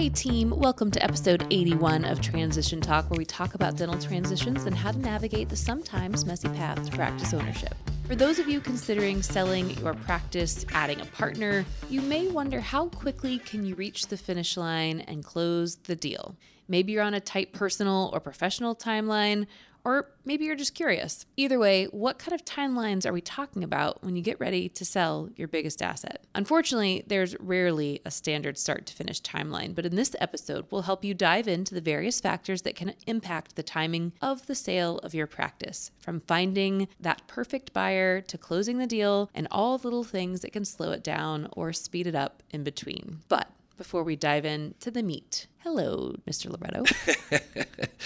Hey, team, welcome to episode 81 of Transition Talk, where we talk about dental transitions and how to navigate the sometimes messy path to practice ownership. For those of you considering selling your practice, adding a partner, you may wonder how quickly can you reach the finish line and close the deal. Maybe you're on a tight personal or professional timeline, or maybe you're just curious. Either way, what kind of timelines are we talking about when you get ready to sell your biggest asset? Unfortunately, there's rarely a standard start to finish timeline, but in this episode, we'll help you dive into the various factors that can impact the timing of the sale of your practice, from finding that perfect buyer to closing the deal and all the little things that can slow it down or speed it up in between. But before we dive into the meat. Hello, Mr. Loretto.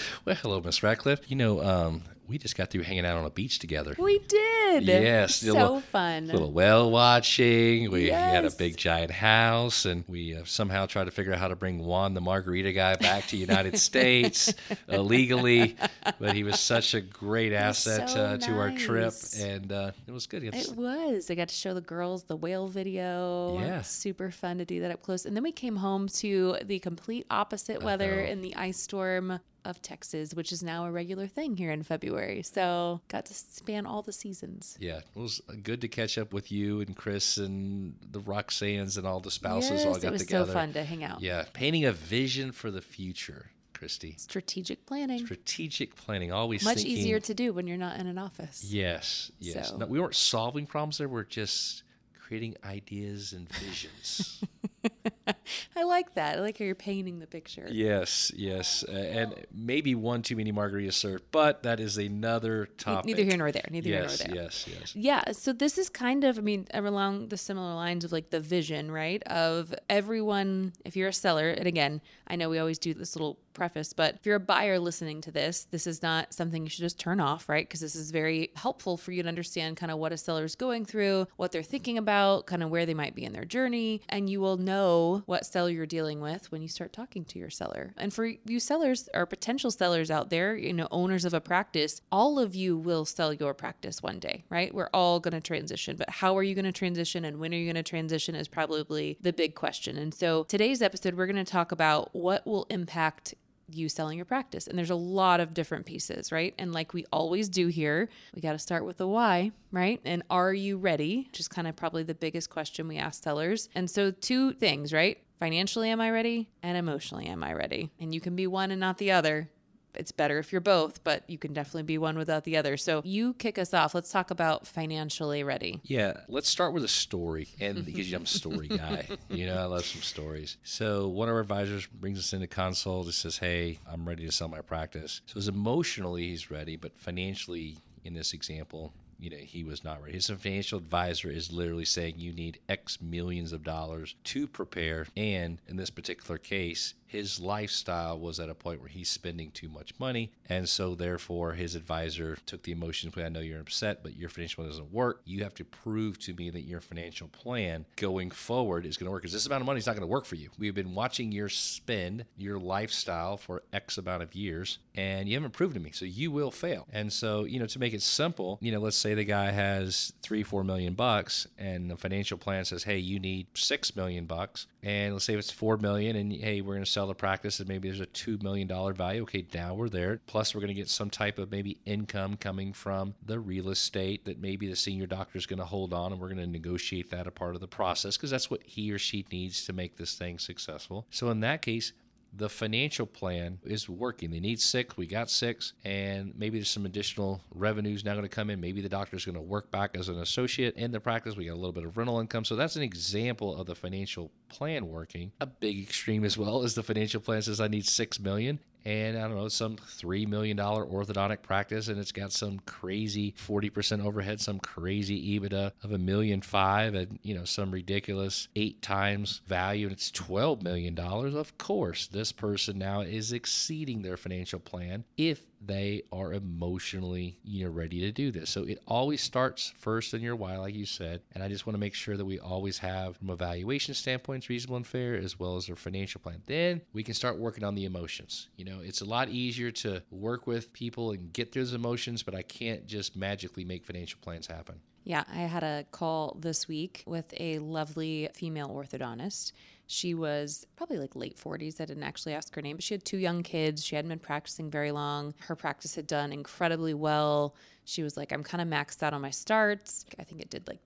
well, hello, Miss Ratcliffe. You know, um, we just got through hanging out on a beach together. We did. Yes, so little, fun. Little whale watching. We yes. had a big giant house, and we uh, somehow tried to figure out how to bring Juan, the margarita guy, back to United States illegally. But he was such a great asset so uh, to our trip, and uh, it was good. It was. I got to show the girls the whale video. Yeah. Super fun to do that up close. And then we came home to the complete opposite weather Uh-oh. in the ice storm of Texas, which is now a regular thing here in February. So got to span all the seasons. Yeah, it was good to catch up with you and Chris and the Roxans and all the spouses yes, all got together. it was together. so fun to hang out. Yeah, painting a vision for the future, Christy. Strategic planning. Strategic planning, always Much thinking, easier to do when you're not in an office. Yes, yes. So- No, we weren't solving problems there. We're just creating ideas and visions. I like that. I like how you're painting the picture. yes, yes. Uh, and maybe one too many margaritas served, but that is another topic. Neither here nor there. Neither yes, here nor there. yes, yes. Yeah, so this is kind of, I mean, along the similar lines of like the vision, right? Of everyone, if you're a seller, and again, I know we always do this little preface, but if you're a buyer listening to this, this is not something you should just turn off, right? Because this is very helpful for you to understand kind of what a seller is going through, what they're thinking about, kind of where they might be in their journey, and you will know what seller you're dealing with when you start talking to your seller. And for you sellers or potential sellers out there, you know, owners of a practice, all of you will sell your practice one day, right? We're all going to transition, but how are you going to transition and when are you going to transition is probably the big question. And so today's episode, we're going to talk about what will impact you selling your practice. And there's a lot of different pieces, right? And like we always do here, we got to start with the why, right? And are you ready? Which is kind of probably the biggest question we ask sellers. And so, two things, right? Financially, am I ready? And emotionally, am I ready? And you can be one and not the other. It's better if you're both, but you can definitely be one without the other. So, you kick us off. Let's talk about financially ready. Yeah, let's start with a story. And because I'm a story guy, you know, I love some stories. So, one of our advisors brings us into consult and says, Hey, I'm ready to sell my practice. So, it's emotionally, he's ready, but financially, in this example, you know, he was not ready. His financial advisor is literally saying you need X millions of dollars to prepare. And in this particular case, his lifestyle was at a point where he's spending too much money. And so, therefore, his advisor took the emotions. I know you're upset, but your financial plan doesn't work. You have to prove to me that your financial plan going forward is going to work. Because this amount of money is not going to work for you. We've been watching your spend, your lifestyle for X amount of years, and you haven't proved to me. So, you will fail. And so, you know, to make it simple, you know, let's say the guy has three, four million bucks, and the financial plan says, hey, you need six million bucks. And let's say it's four million, and hey, we're going to sell the practice, and maybe there's a two million dollar value. Okay, now we're there. Plus, we're going to get some type of maybe income coming from the real estate that maybe the senior doctor is going to hold on, and we're going to negotiate that a part of the process because that's what he or she needs to make this thing successful. So in that case, the financial plan is working. They need six. We got six. And maybe there's some additional revenues now going to come in. Maybe the doctor's going to work back as an associate in the practice. We got a little bit of rental income. So that's an example of the financial plan working. A big extreme as well is the financial plan says I need six million and I don't know, some $3 million orthodontic practice, and it's got some crazy 40% overhead, some crazy EBITDA of a million five, and, you know, some ridiculous eight times value, and it's $12 million. Of course, this person now is exceeding their financial plan if they are emotionally you know ready to do this. So it always starts first in your why like you said and i just want to make sure that we always have from a valuation standpoint it's reasonable and fair as well as our financial plan. Then we can start working on the emotions. You know it's a lot easier to work with people and get those emotions but i can't just magically make financial plans happen. Yeah, I had a call this week with a lovely female orthodontist. She was probably like late 40s. I didn't actually ask her name, but she had two young kids. She hadn't been practicing very long. Her practice had done incredibly well. She was like, I'm kind of maxed out on my starts. I think it did like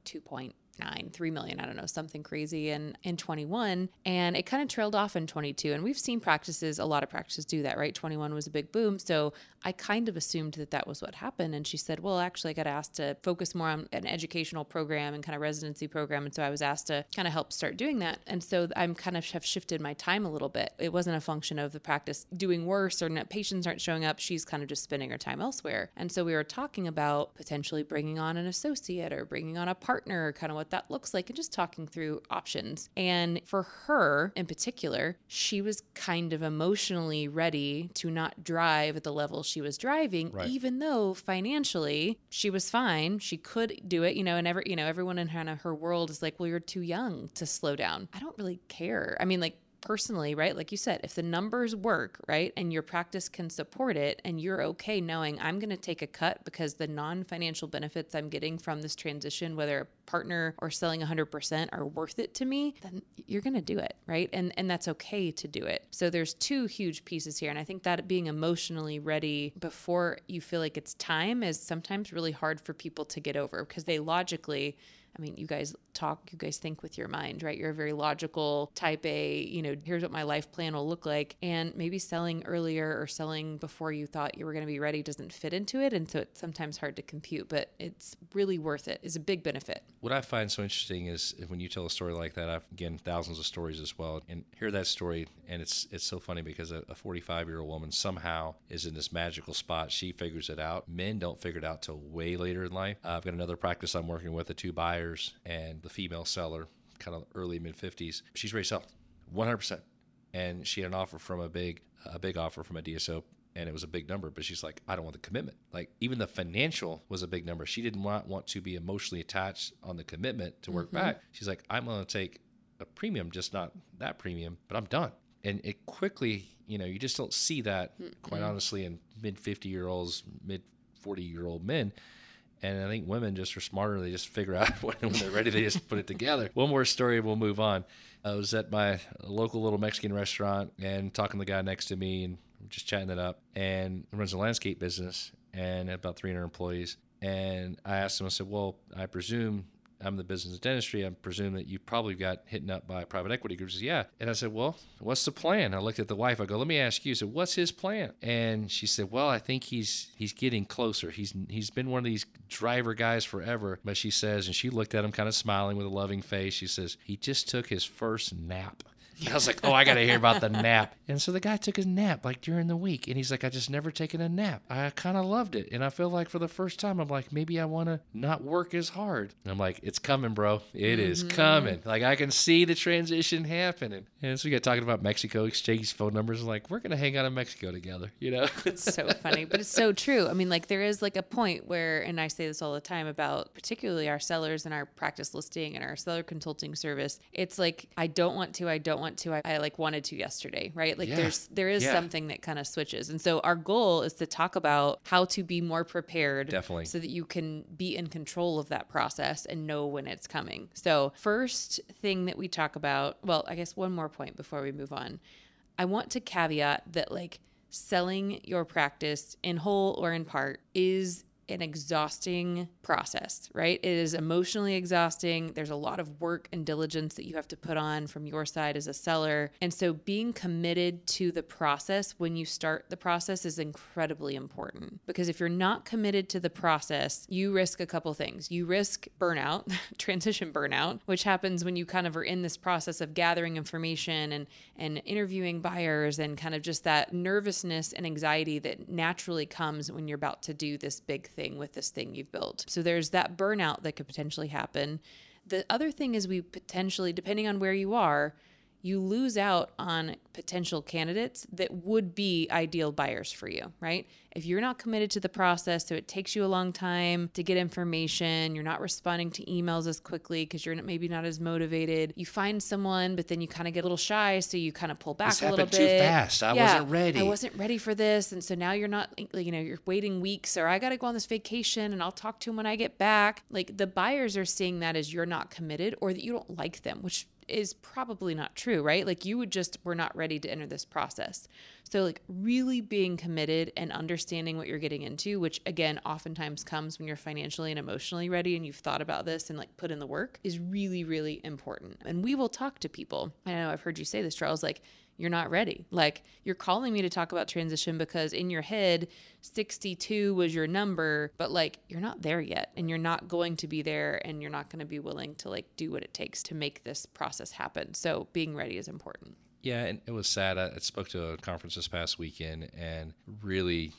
2.9, 3 million, I don't know, something crazy in, in 21. And it kind of trailed off in 22. And we've seen practices, a lot of practices do that, right? 21 was a big boom. So I kind of assumed that that was what happened. And she said, Well, actually, I got asked to focus more on an educational program and kind of residency program. And so I was asked to kind of help start doing that. And so I'm kind of have shifted my time a little bit. It wasn't a function of the practice doing worse or patients aren't showing up. She's kind of just spending her time elsewhere. And so we were talking about potentially bringing on an associate or bringing on a partner, kind of what that looks like, and just talking through options. And for her in particular, she was kind of emotionally ready to not drive at the level she was driving, Right. even though financially she was fine. She could do it, you know, and every, you know, everyone in kind of her world is like, well, you're too young to slow down. I don't really care. I mean, like, personally, right? Like you said, if the numbers work, right, and your practice can support it, and you're okay knowing I'm going to take a cut because the non financial benefits I'm getting from this transition, whether a partner or selling 100%, are worth it to me, then you're going to do it, right? And and that's okay to do it. So there's two huge pieces here, and I think that being emotionally ready before you feel like it's time is sometimes really hard for people to get over because they logically I mean, you guys talk, you guys think with your mind, right? You're a very logical type A, you know, here's what my life plan will look like. And maybe selling earlier or selling before you thought you were going to be ready doesn't fit into it. And so it's sometimes hard to compute, but it's really worth it. it, is a big benefit. What I find so interesting is when you tell a story like that, I've again thousands of stories as well, and hear that story, and it's it's so funny because a 45 year old woman somehow is in this magical spot. She figures it out. Men don't figure it out till way later in life. Uh, I've got another practice I'm working with, the two buyers and the female seller, kind of early mid 50s. She's ready to sell, 100 percent, and she had an offer from a big a big offer from a DSO and it was a big number but she's like i don't want the commitment. Like even the financial was a big number. She didn't want, want to be emotionally attached on the commitment to work mm-hmm. back. She's like i'm going to take a premium just not that premium but i'm done. And it quickly you know you just don't see that quite honestly in mid 50 year olds mid 40 year old men and I think women just are smarter. They just figure out when, when they're ready, they just put it together. One more story, and we'll move on. I was at my local little Mexican restaurant and talking to the guy next to me and just chatting it up. And runs a landscape business and about 300 employees. And I asked him, I said, Well, I presume I'm the business of dentistry. I presume that you probably got hit up by private equity groups. Said, yeah. And I said, well, what's the plan? I looked at the wife. I go, let me ask you. I said, what's his plan? And she said, well, I think he's he's getting closer. He's he's been one of these driver guys forever. But she says, and she looked at him kind of smiling with a loving face. She says, he just took his first nap. I was like, oh, I got to hear about the nap. And so the guy took his nap like during the week. And he's like, I just never taken a nap. I kind of loved it. And I feel like for the first time, I'm like, maybe I want to not work as hard. And I'm like, it's coming, bro. It is mm-hmm. coming. Like I can see the transition happening. And so we got talking about Mexico, exchange phone numbers. And Like, we're going to hang out in Mexico together, you know? It's so funny, but it's so true. I mean, like there is like a point where, and I say this all the time about particularly our sellers and our practice listing and our seller consulting service. It's like I don't want to, I don't want to, I, I like wanted to yesterday, right? Like Yeah. there's there is Yeah. something that kind of switches, and so our goal is to talk about how to be more prepared, Definitely. so that you can be in control of that process and know when it's coming. So first thing that we talk about, well, I guess one more point before we move on. I want to caveat that like selling your practice in whole or in part is an exhausting process, right? It is emotionally exhausting. There's a lot of work and diligence that you have to put on from your side as a seller. And so being committed to the process when you start the process is incredibly important because if you're not committed to the process, you risk a couple things. You risk burnout, transition burnout, which happens when you kind of are in this process of gathering information and and interviewing buyers and kind of just that nervousness and anxiety that naturally comes when you're about to do this big thing with this thing you've built. So there's that burnout that could potentially happen. The other thing is we potentially depending on where you are, you lose out on potential candidates that would be ideal buyers for you, right? If you're not committed to the process, so it takes you a long time to get information, you're not responding to emails as quickly because you're maybe not as motivated. You find someone, but then you kind of get a little shy, so you kind of pull back This a little bit. too fast. I wasn't ready. I wasn't ready for this, and so now you're not, you know, you're waiting weeks, or I got to go on this vacation, and I'll talk to him when I get back. Like the buyers are seeing that as you're not committed, or that you don't like them, which is probably not true, right? Like you would just were not ready to enter this process. So like really being committed and understanding what you're getting into, which again oftentimes comes when you're financially and emotionally ready and you've thought about this and like put in the work is really really important. And we will talk to people. I know I've heard you say this Charles like you're not ready. Like you're calling me to talk about transition because in your head 62 was your number, but like you're not there yet and you're not going to be there and you're not going to be willing to like do what it takes to make this process happen. So being ready is important. Yeah, and it was sad. I spoke to a conference this past weekend, and really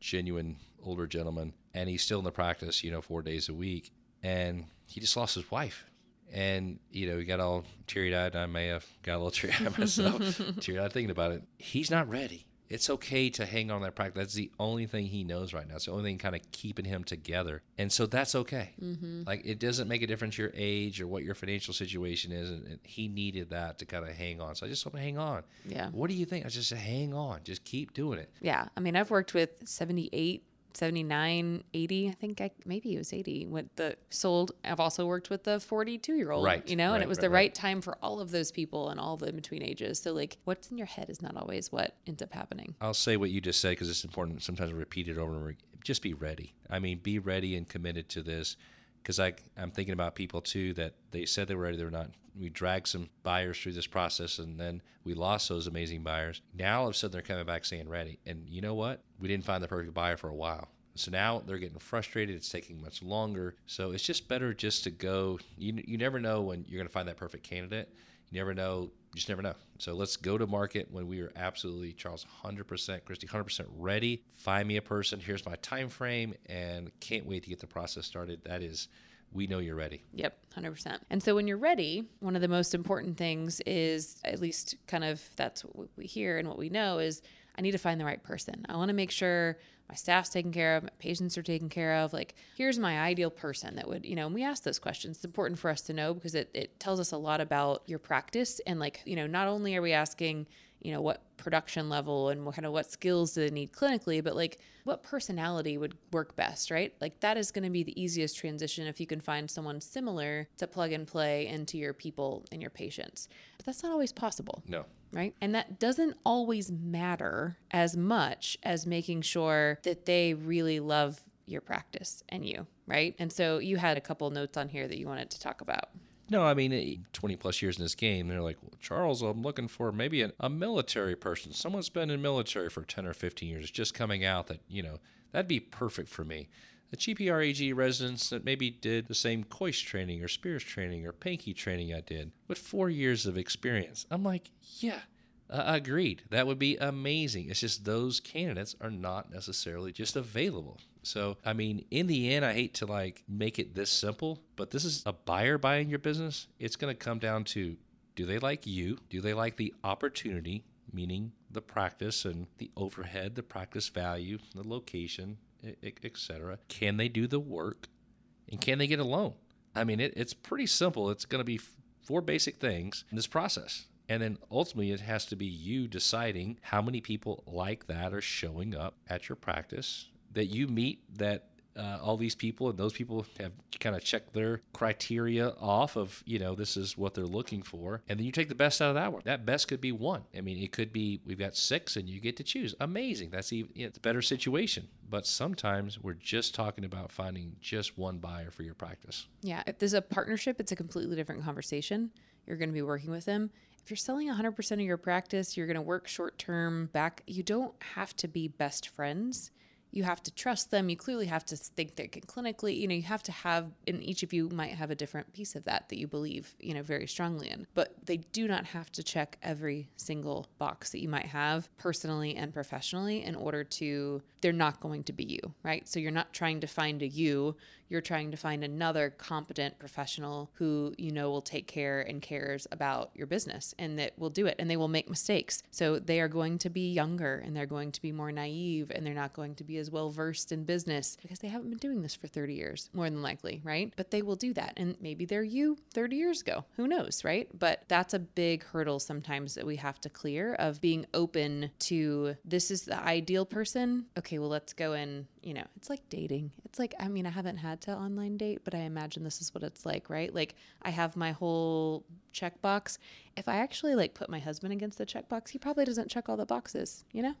genuine older gentleman, and he's still in the practice, you know, four days a week, and he just lost his wife. And you know, he got all teary eyed. I may have got a little teary eyed myself, teary eyed thinking about it. He's not ready. It's okay to hang on that practice. That's the only thing he knows right now. It's the only thing kind of keeping him together, and so that's okay. Mm-hmm. Like it doesn't make a difference your age or what your financial situation is, and, and he needed that to kind of hang on. So I just told him, hang on. Yeah. What do you think? I just said, hang on. Just keep doing it. Yeah. I mean, I've worked with 78, 79, 80. I think I maybe it was 80 when the sold. I've also worked with the 42 year old, Right, you know, and it was right, the right. right time for all of those people and all the in between ages. So, like, what's in your head is not always what ends up happening. I'll say what you just said because it's important. Sometimes repeat it over and over. Just be ready. I mean, be ready and committed to this. Because I'm thinking about people too that they said they were ready, they were not. We dragged some buyers through this process, and then we lost those amazing buyers. Now all of a sudden they're coming back saying ready, and you know what? We didn't find the perfect buyer for a while. So now they're getting frustrated. It's taking much longer. So it's just better just to go. You, you never know when you're going to find that perfect candidate. You never know. You just never know. So let's go to market when we are absolutely Charles 100%, Christy 100% ready. Find me a person. Here's my time frame, and can't wait to get the process started. That is, we know you're ready. Yep, 100%. And so when you're ready, one of the most important things is, at least kind of that's what we hear and what we know, is I need to find the right person. I want to make sure my staff's taken care of, my patients are taken care of. Like, here's my ideal person that would, you know, and we ask those questions. It's important for us to know because it, it tells us a lot about your practice. And, like, you know, not only are we asking, you know, what production level and what kind of what skills do they need clinically, but like what personality would work best, right? Like that is going to be the easiest transition if you can find someone similar to plug and play into your people and your patients. But that's not always possible No. Right? And that doesn't always matter as much as making sure that they really love your practice and you, right? And so you had a couple notes on here that you wanted to talk about. No, I mean, eh, 20 plus years in this game, they're like, well, Charles, I'm looking for maybe a, a military person. Someone's been in military for 10 or 15 years, just coming out that, you know, that'd be perfect for me. A GPRAG residents that maybe did the same Kois training or Spears training or Pankey training I did with four years of experience. I'm like, yeah, uh, agreed. That would be amazing. It's just those candidates are not necessarily just available. So, I mean, in the end, I hate to like make it this simple, but this is a buyer buying your business. It's going to come down to do they like you? Do they like the opportunity, meaning the practice and the overhead, the practice value, the location, etc.? Can they do the work? And can they get a loan? I mean, it, it's pretty simple. It's going to be four basic things in this process. And then ultimately, it has to be you deciding how many people like that are showing up at your practice that you meet that uh, all these people and those people have kind of checked their criteria off of you know this is what they're looking for and then you take the best out of that one that best could be one i mean it could be we've got six and you get to choose amazing that's even it's a better situation but sometimes we're just talking about finding just one buyer for your practice Yeah, if there's a partnership, it's a completely different conversation. You're going to be working with them. If you're selling 100% of your practice, you're going to work short term back. You don't have to be best friends. You have to trust them. You clearly have to think they can clinically, you know, you have to have, and each of you might have a different piece of that that you believe, you know, very strongly in. But they do not have to check every single box that you might have personally and professionally in order to, they're not going to be you, right? So you're not trying to find a you you're trying to find another competent professional who you know will take care and cares about your business and that will do it and they will make mistakes. So they are going to be younger and they're going to be more naive and they're not going to be as well versed in business because they haven't been doing this for 30 years, more than likely, right? But they will do that. And maybe they're you 30 years ago. Who knows, right? But that's a big hurdle sometimes that we have to clear of being open to this is the ideal person. Okay, well, let's go and, you know, it's like dating. It's like, I mean, I haven't had to online date, but I imagine this is what it's like, right? Like I have my whole checkbox. If I actually like put my husband against the checkbox, he probably doesn't check all the boxes, you know?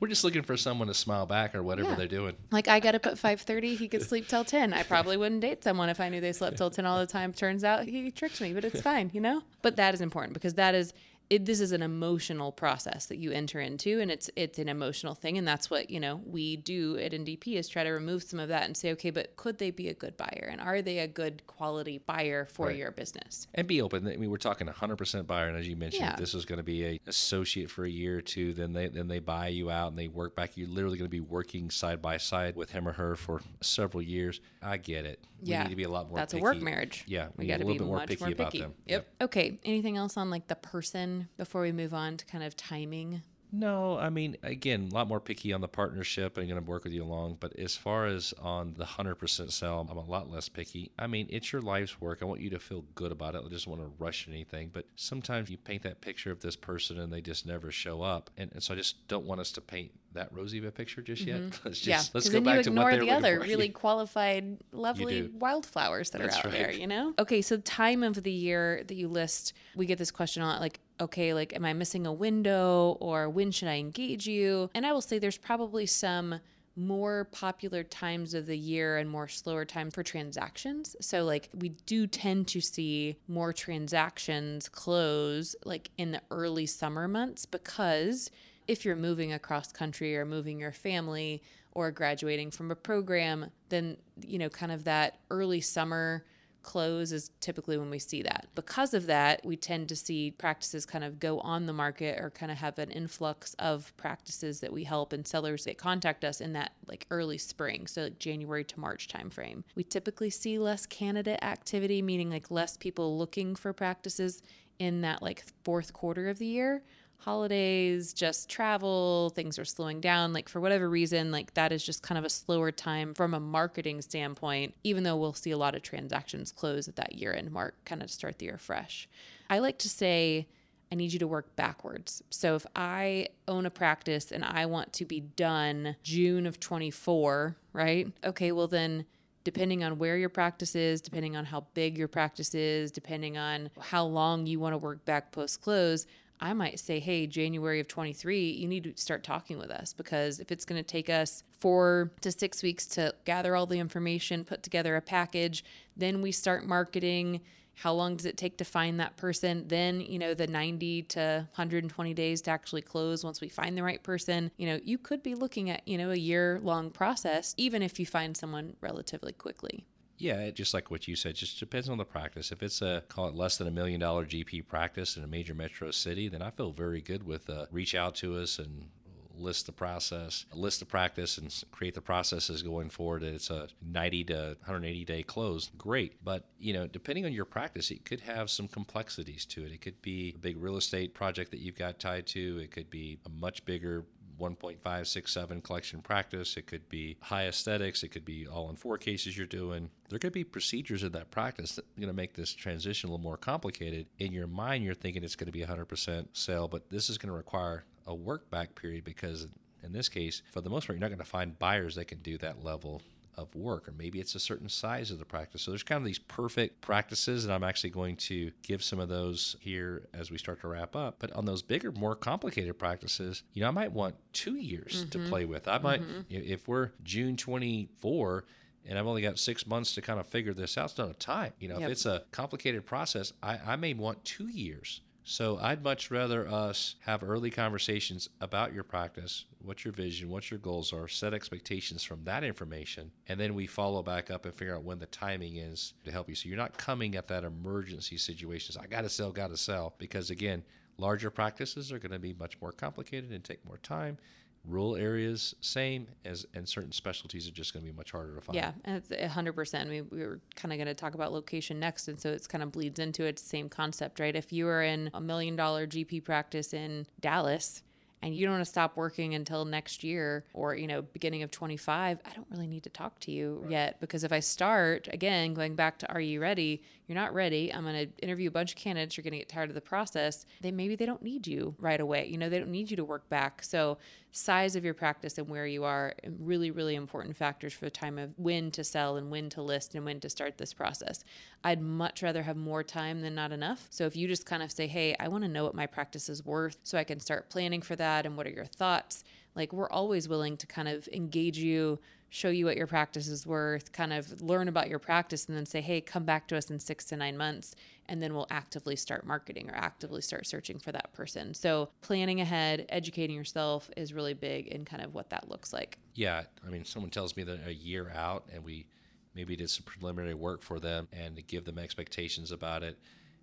We're just looking for someone to smile back or whatever Yeah. they're doing. Like I got up at 5:30, he could sleep till 10. I probably wouldn't date someone if I knew they slept till 10 all the time. Turns out he tricked me, but it's fine, you know? But that is important because that is it, this is an emotional process that you enter into and it's it's an emotional thing and that's what you know we do at ndp is try to remove some of that and say okay but could they be a good buyer and are they a good quality buyer for Right. your business And be open. I mean, we're talking 100% buyer, and as you mentioned, Yeah. this is going to be a associate for a year or two, then they then they buy you out and they work back. You're literally going to be working side by side with him or her for several years. I get it. We yeah need to be a lot more. that's picky. a work marriage Yeah, we we got to a be little bit more picky more about picky them. yep okay anything else on like the person before we move on to kind of timing No, I mean, again, a lot more picky on the partnership and going to work with you along. But as far as on the 100% sell, I'm a lot less picky. I mean, it's your life's work. I want you to feel good about it. I just want to rush anything. But sometimes you paint that picture of this person and they just never show up. And, and so I just don't want us to paint that rosy of a picture just yet. Mm-hmm. Let's just, yeah, let's go then you back to what ignore they're the other for. really qualified, lovely wildflowers that That's are out there. You know. Okay, so time of the year that you list, we get this question a lot, like, okay, like, am I missing a window, or when should I engage you? And I will say, there's probably some more popular times of the year and more slower time for transactions. So like we do tend to see more transactions close like in the early summer months because if you're moving across country or moving your family or graduating from a program, then you know kind of that early summer close is typically when we see that. Because of that, we tend to see practices kind of go on the market or kind of have an influx of practices that we help and sellers that contact us in that like early spring, so like January to March timeframe. We typically see less candidate activity, meaning like less people looking for practices in that like fourth quarter of the year holidays, just travel, things are slowing down. Like, for whatever reason, like that is just kind of a slower time from a marketing standpoint, even though we'll see a lot of transactions close at that year end mark, kind of start the year fresh. I like to say, I need you to work backwards. So if I own a practice and I want to be done June of 24, right? Okay, well then depending on where your practice is, depending on how big your practice is, depending on how long you want to work back post close, I might say, hey, January of 23, you need to start talking with us because if it's going to take us four to six weeks to gather all the information, put together a package, then we start marketing. How long does it take to find that person? Then, you know, the 90 to 120 days to actually close once we find the right person. You know, you could be looking at, you know, a year long process, even if you find someone relatively quickly. Yeah, just like what you said, just depends on the practice. If it's a call it less than a million dollar GP practice in a major metro city, then I feel very good with uh, reach out to us and list the process, list the practice, and create the processes going forward. It's a 90 to 180 day close. Great, but you know, depending on your practice, it could have some complexities to it. It could be a big real estate project that you've got tied to. It could be a much bigger 1.567 collection practice. It could be high aesthetics. It could be all-on-four cases you're doing. There could be procedures in that practice that are going to make this transition a little more complicated. In your mind, you're thinking it's going to be 100% sale, but this is going to require a work back period because in this case, for the most part, you're not going to find buyers that can do that level of work, or maybe it's a certain size of the practice. So there's kind of these perfect practices, and I'm actually going to give some of those here as we start to wrap up. But on those bigger, more complicated practices, you know, I might want two years to mm-hmm. play with. I might, mm-hmm. if we're June 24 and I've only got six months to kind of figure this out, it's not a time. You know, Yep. if it's a complicated process, I, I may want two years. So I'd much rather us have early conversations about your practice, what your vision, what your goals are, set expectations from that information, and then we follow back up and figure out when the timing is to help you. So you're not coming at that emergency situations. I got to sell, got to sell, because again, larger practices are going to be much more complicated and take more time rural areas same as and certain specialties are just going to be much harder to find. Yeah and it's 100% I mean, we were kind of going to talk about location next and so it's kind of bleeds into it same concept right? If you are in a million dollar gp practice in dallas and you don't want to stop working until next year or you know beginning of 25 i don't really need to talk to you right. yet because if i start again going back to are you ready you're not ready i'm going to interview a bunch of candidates you're going to get tired of the process they maybe they don't need you right away you know they don't need you to work back. So size of your practice and where you are um, really really important factors for the time of when to sell and when to list and when to start this process. I'd much rather have more time than not enough. So if you just kind of say hey i want to know what my practice is worth so i can start planning for that and what are your thoughts? Like we're always willing to kind of engage you show you what your practice is worth, kind of learn about your practice, and then say, hey, come back to us in six to nine months. And then we'll actively start marketing or actively start searching for that person. So, planning ahead, educating yourself is really big in kind of what that looks like. Yeah. I mean, someone tells me that a year out and we maybe did some preliminary work for them and give them expectations about it.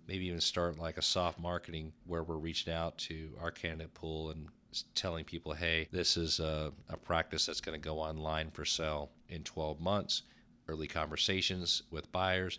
Maybe even start like a soft marketing where we're reaching out to our candidate pool and telling people, hey, this is a, a practice that's going to go online for sale in 12 months. Early conversations with buyers.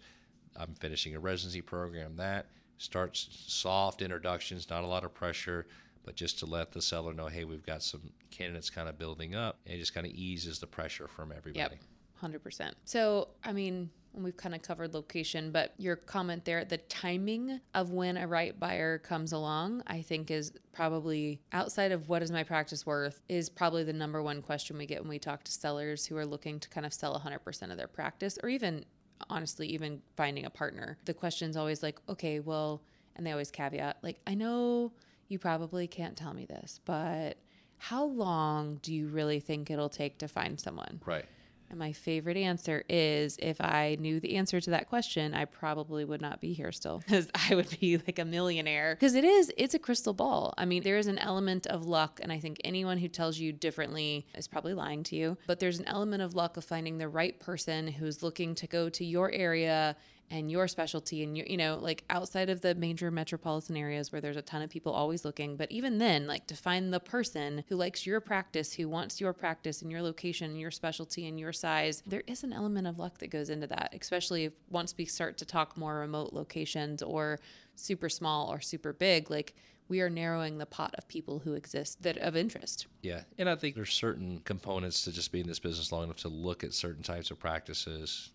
I'm finishing a residency program. That starts soft introductions, not a lot of pressure, but just to let the seller know, hey, we've got some candidates kind of building up, and it just kind of eases the pressure from everybody. Yep. 100%. So, I mean, we've kind of covered location, but your comment there, the timing of when a right buyer comes along, I think is probably outside of what is my practice worth, is probably the number one question we get when we talk to sellers who are looking to kind of sell 100% of their practice or even honestly, even finding a partner. The question's always like, okay, well, and they always caveat, like, I know you probably can't tell me this, but how long do you really think it'll take to find someone? Right. And my favorite answer is if I knew the answer to that question, I probably would not be here still because I would be like a millionaire. Because it is, it's a crystal ball. I mean, there is an element of luck. And I think anyone who tells you differently is probably lying to you. But there's an element of luck of finding the right person who's looking to go to your area and your specialty and you you know like outside of the major metropolitan areas where there's a ton of people always looking but even then like to find the person who likes your practice who wants your practice and your location and your specialty and your size there is an element of luck that goes into that especially if once we start to talk more remote locations or super small or super big like we are narrowing the pot of people who exist that of interest. Yeah, and I think there's certain components to just being in this business long enough to look at certain types of practices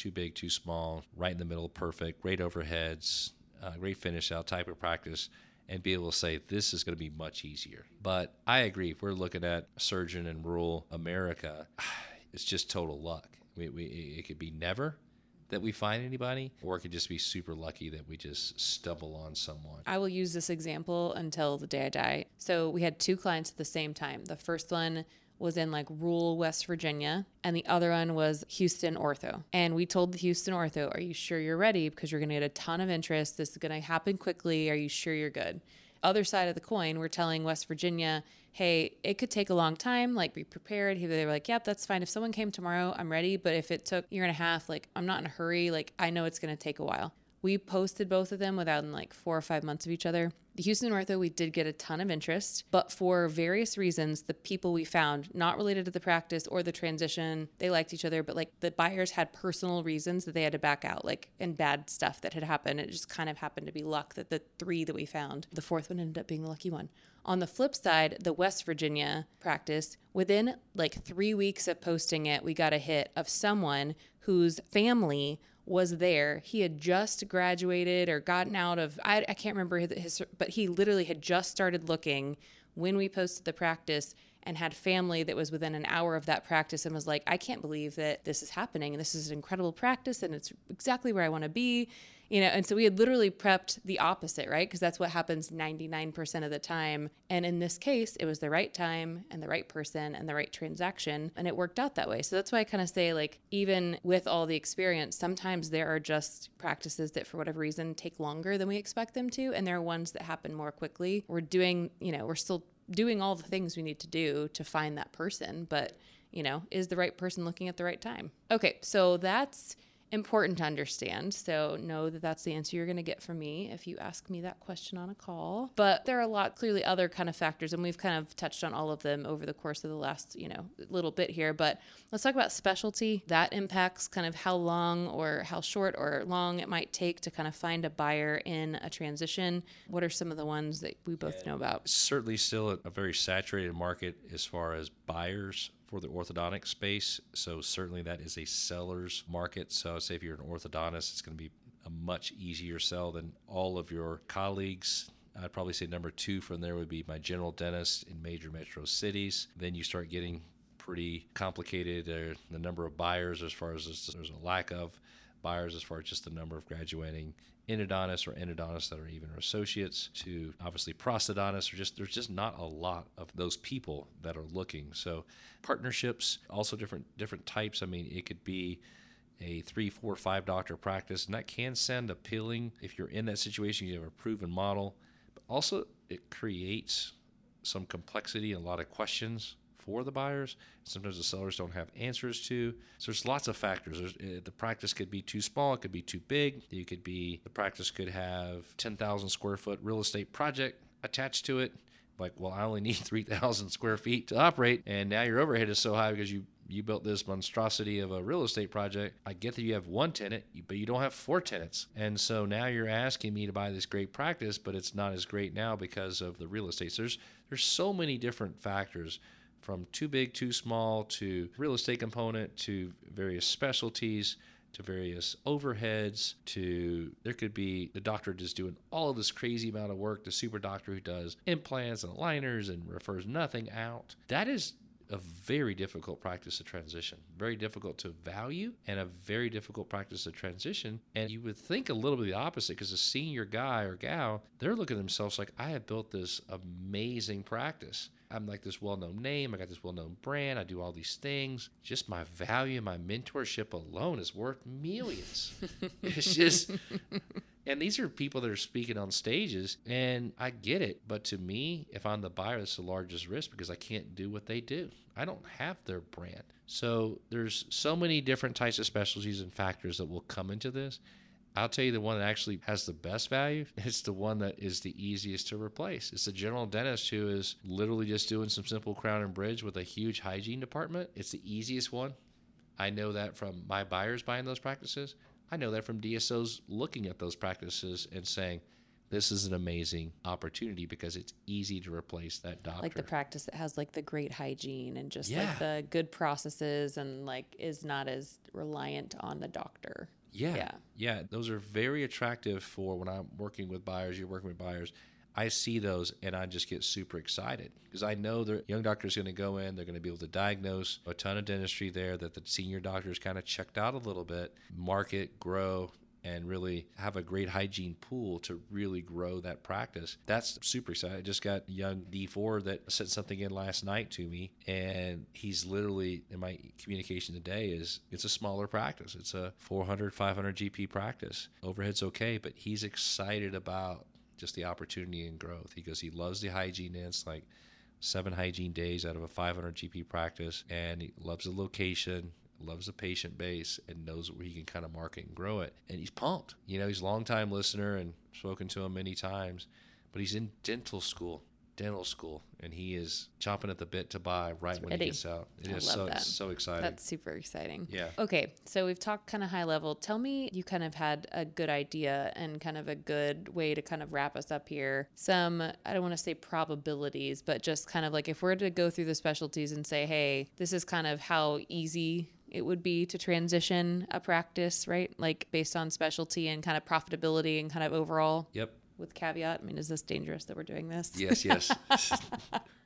too big, too small, right in the middle, perfect, great overheads, uh, great finish out type of practice, and be able to say this is going to be much easier. But I agree. If we're looking at surgeon in rural America, it's just total luck. We, we, it could be never that we find anybody, or it could just be super lucky that we just stumble on someone. I will use this example until the day I die. So we had two clients at the same time. The first one was in like rural West Virginia, and the other one was Houston Ortho. And we told the Houston Ortho, Are you sure you're ready? Because you're going to get a ton of interest. This is going to happen quickly. Are you sure you're good? Other side of the coin, we're telling West Virginia, Hey, it could take a long time. Like, be prepared. They were like, Yep, that's fine. If someone came tomorrow, I'm ready. But if it took year and a half, like, I'm not in a hurry. Like, I know it's going to take a while. We posted both of them within like four or five months of each other. The Houston Ortho, we did get a ton of interest, but for various reasons, the people we found, not related to the practice or the transition, they liked each other, but like the buyers had personal reasons that they had to back out, like and bad stuff that had happened. It just kind of happened to be luck that the three that we found, the fourth one ended up being the lucky one. On the flip side, the West Virginia practice, within like three weeks of posting it, we got a hit of someone whose family was there. He had just graduated or gotten out of, I, I can't remember his, his, but he literally had just started looking when we posted the practice and had family that was within an hour of that practice and was like, I can't believe that this is happening. And this is an incredible practice and it's exactly where I want to be. You know, and so we had literally prepped the opposite, right? Because that's what happens 99% of the time. And in this case, it was the right time and the right person and the right transaction. And it worked out that way. So that's why I kind of say, like, even with all the experience, sometimes there are just practices that, for whatever reason, take longer than we expect them to. And there are ones that happen more quickly. We're doing, you know, we're still doing all the things we need to do to find that person. But, you know, is the right person looking at the right time? Okay. So that's important to understand. So know that that's the answer you're going to get from me if you ask me that question on a call. But there are a lot clearly other kind of factors and we've kind of touched on all of them over the course of the last, you know, little bit here, but let's talk about specialty. That impacts kind of how long or how short or long it might take to kind of find a buyer in a transition. What are some of the ones that we both know about? Certainly still a very saturated market as far as buyers for the orthodontic space. So certainly that is a seller's market. So say if you're an orthodontist, it's going to be a much easier sell than all of your colleagues. I'd probably say number two from there would be my general dentist in major metro cities. Then you start getting pretty complicated. Uh, the number of buyers, as far as there's a lack of buyers, as far as just the number of graduating endodontists or endodontists that are even associates to obviously prosthodontists or just there's just not a lot of those people that are looking. So partnerships also different different types. I mean it could be a three four five doctor practice and that can sound appealing if you're in that situation you have a proven model. But also it creates some complexity and a lot of questions for the buyers. Sometimes the sellers don't have answers to. So there's lots of factors. There's, uh, the practice could be too small. It could be too big. You could be the practice could have 10,000 square foot real estate project attached to it. Like, well, I only need 3,000 square feet to operate, and now your overhead is so high because you you built this monstrosity of a real estate project. I get that you have one tenant, but you don't have four tenants. And so now you're asking me to buy this great practice, but it's not as great now because of the real estate. So there's there's so many different factors from too big, too small, to real estate component, to various specialties, to various overheads, to there could be the doctor just doing all of this crazy amount of work, the super doctor who does implants and aligners and refers nothing out. That is a very difficult practice to transition, very difficult to value, and a very difficult practice to transition. And you would think a little bit the opposite because a senior guy or gal, they're looking at themselves like, I have built this amazing practice. I'm like this well known name. I got this well known brand. I do all these things. Just my value, my mentorship alone is worth millions. it's just, and these are people that are speaking on stages, and I get it. But to me, if I'm the buyer, that's the largest risk because I can't do what they do. I don't have their brand. So there's so many different types of specialties and factors that will come into this. I'll tell you the one that actually has the best value. It's the one that is the easiest to replace. It's the general dentist who is literally just doing some simple crown and bridge with a huge hygiene department. It's the easiest one. I know that from my buyers buying those practices. I know that from DSOs looking at those practices and saying, this is an amazing opportunity because it's easy to replace that doctor. Like the practice that has like the great hygiene and just yeah. like the good processes and like is not as reliant on the doctor. Yeah. Yeah. Yeah. Those are very attractive for when I'm working with buyers, you're working with buyers. I see those and I just get super excited because I know the young doctor is going to go in, they're going to be able to diagnose a ton of dentistry there that the senior doctor is kind of checked out a little bit, market, grow, and really have a great hygiene pool to really grow that practice. That's super exciting. I just got young D4 that sent something in last night to me, and he's literally in my communication today is it's a smaller practice. It's a 400, 500 GP practice. Overhead's okay, but he's excited about just the opportunity and growth. He goes, he loves the hygiene. It's like seven hygiene days out of a 500 GP practice, and he loves the location loves the patient base and knows where he can kind of market and grow it. And he's pumped. You know, he's a long time listener and spoken to him many times, but he's in dental school, dental school, and he is chomping at the bit to buy right it's when ready. he gets out. It I is so that. so exciting. That's super exciting. Yeah. Okay, so we've talked kind of high level. Tell me, you kind of had a good idea and kind of a good way to kind of wrap us up here. Some I don't want to say probabilities, but just kind of like if we're to go through the specialties and say, hey, this is kind of how easy it would be to transition a practice, right? Like based on specialty and kind of profitability and kind of overall. Yep. With caveat, I mean, is this dangerous that we're doing this? Yes, yes.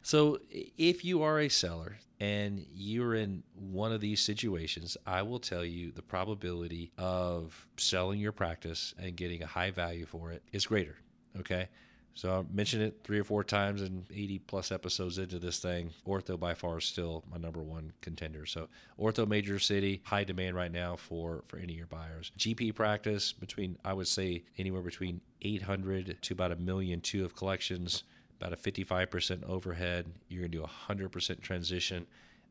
So if you are a seller and you're in one of these situations, I will tell you the probability of selling your practice and getting a high value for it is greater. Okay. So I mentioned it three or four times in 80 plus episodes into this thing. Ortho by far is still my number one contender. So ortho major city, high demand right now for for any of your buyers. GP practice between I would say anywhere between 800 to about a million two of collections, about a 55% overhead. You're gonna do a 100% transition.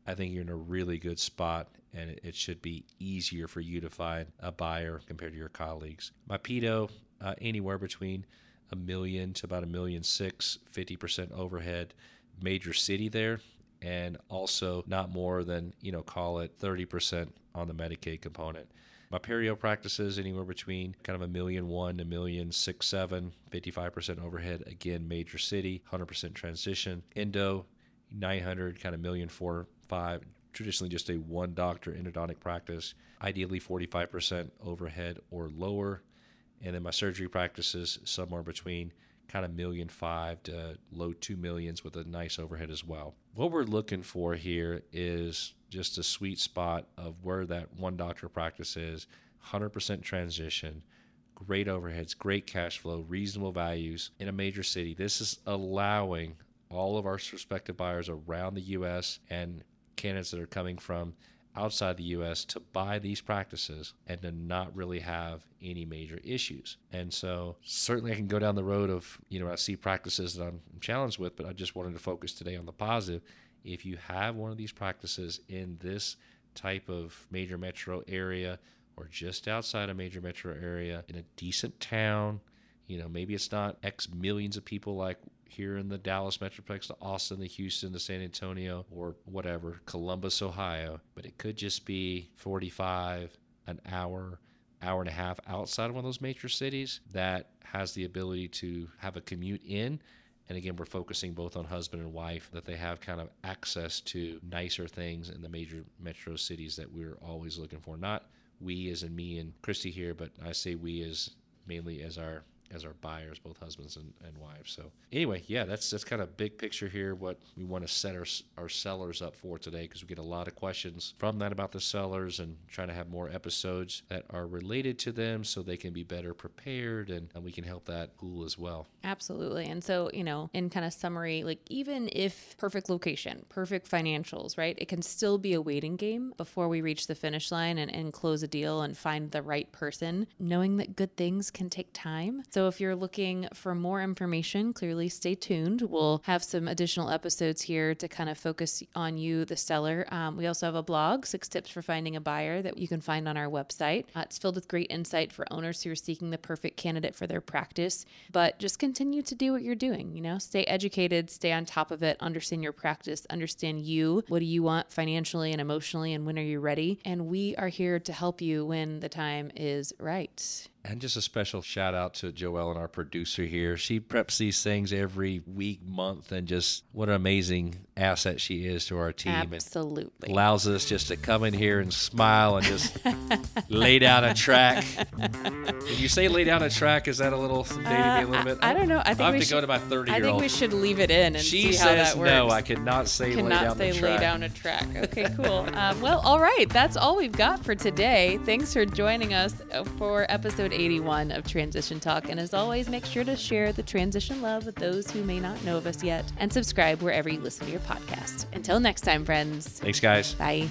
I think you're in a really good spot, and it, it should be easier for you to find a buyer compared to your colleagues. My pedo, uh, anywhere between a million to about a million six, 50% overhead, major city there, and also not more than, you know, call it 30% on the Medicaid component. My perio practices anywhere between kind of a million one to million six, seven, 55% overhead. Again, major city, 100% transition. Endo, 900, kind of million four, five. Traditionally, just a one doctor endodontic practice. Ideally, 45% overhead or lower and then my surgery practices somewhere between kind of million five to low two millions with a nice overhead as well. What we're looking for here is just a sweet spot of where that one doctor practice is, 100% transition, great overheads, great cash flow, reasonable values in a major city. This is allowing all of our prospective buyers around the U.S. and candidates that are coming from outside the US to buy these practices and to not really have any major issues. And so certainly I can go down the road of, you know, I see practices that I'm challenged with, but I just wanted to focus today on the positive. If you have one of these practices in this type of major metro area or just outside a major metro area in a decent town, you know, maybe it's not X millions of people like here in the Dallas Metroplex to Austin, to Houston, to San Antonio, or whatever, Columbus, Ohio. But it could just be 45, an hour, hour and a half outside of one of those major cities that has the ability to have a commute in. And again, we're focusing both on husband and wife that they have kind of access to nicer things in the major metro cities that we're always looking for. Not we as in me and Christy here, but I say we as mainly as our as our buyers, both husbands and, and wives. So anyway, yeah, that's that's kind of big picture here. What we want to set our our sellers up for today because we get a lot of questions from that about the sellers and trying to have more episodes that are related to them so they can be better prepared and, and we can help that pool as well. Absolutely. And so you know, in kind of summary, like even if perfect location, perfect financials, right, it can still be a waiting game before we reach the finish line and, and close a deal and find the right person. Knowing that good things can take time. So if you're looking for more information, clearly stay tuned. We'll have some additional episodes here to kind of focus on you, the seller. Um, we also have a blog, Six Tips for Finding a Buyer, that you can find on our website. Uh, it's filled with great insight for owners who are seeking the perfect candidate for their practice. But just continue to do what you're doing. You know, stay educated, stay on top of it, understand your practice, understand you. What do you want financially and emotionally, and when are you ready? And we are here to help you when the time is right. And just a special shout out to Joelle, and our producer here. She preps these things every week, month, and just what an amazing asset she is to our team. Absolutely. And allows us just to come in here and smile and just lay down a track. If you say lay down a track, is that a little dating uh, me a little bit? I, I, don't know. I think I have we to should, go to my 30 year old. I think we should leave it in and she see how that works. no, I cannot say cannot lay down say the track. lay down a track. Okay, cool. um, well, all right. That's all we've got for today. Thanks for joining us for episode 81 of Transition Talk. And as always, make sure to share the transition love with those who may not know of us yet and subscribe wherever you listen to your podcast. Until next time, friends. Thanks, guys. Bye.